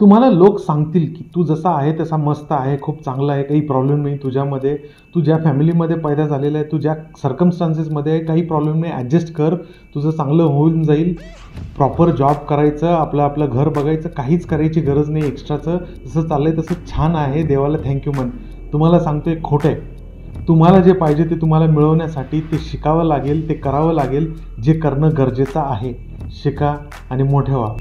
तुम्हाला लोक सांगतील की तू जसा आहे तसा मस्त आहे खूप चांगला आहे काही प्रॉब्लेम नाही तुझ्यामध्ये. तू ज्या फॅमिलीमध्ये पैदा झालेला आहे तू ज्या सर्कमस्टान्सेसमध्ये आहे काही प्रॉब्लेम नाही. ॲडजस्ट कर. तुझं चांगलं होऊन जाईल. प्रॉपर जॉब करायचं आपलं आपलं घर बघायचं काहीच करायची गरज नाही एक्स्ट्राचं जसं चाललं आहे तसं छान आहे. देवाला थँक्यू म्हण. तुम्हाला सांगतो आहे खोटं आहे. तुम्हाला जे पाहिजे ते तुम्हाला मिळवण्यासाठी ते शिकावं लागेल ते करावं लागेल. जे करणं गरजेचं आहे. शिका आणि मोठे व्हा.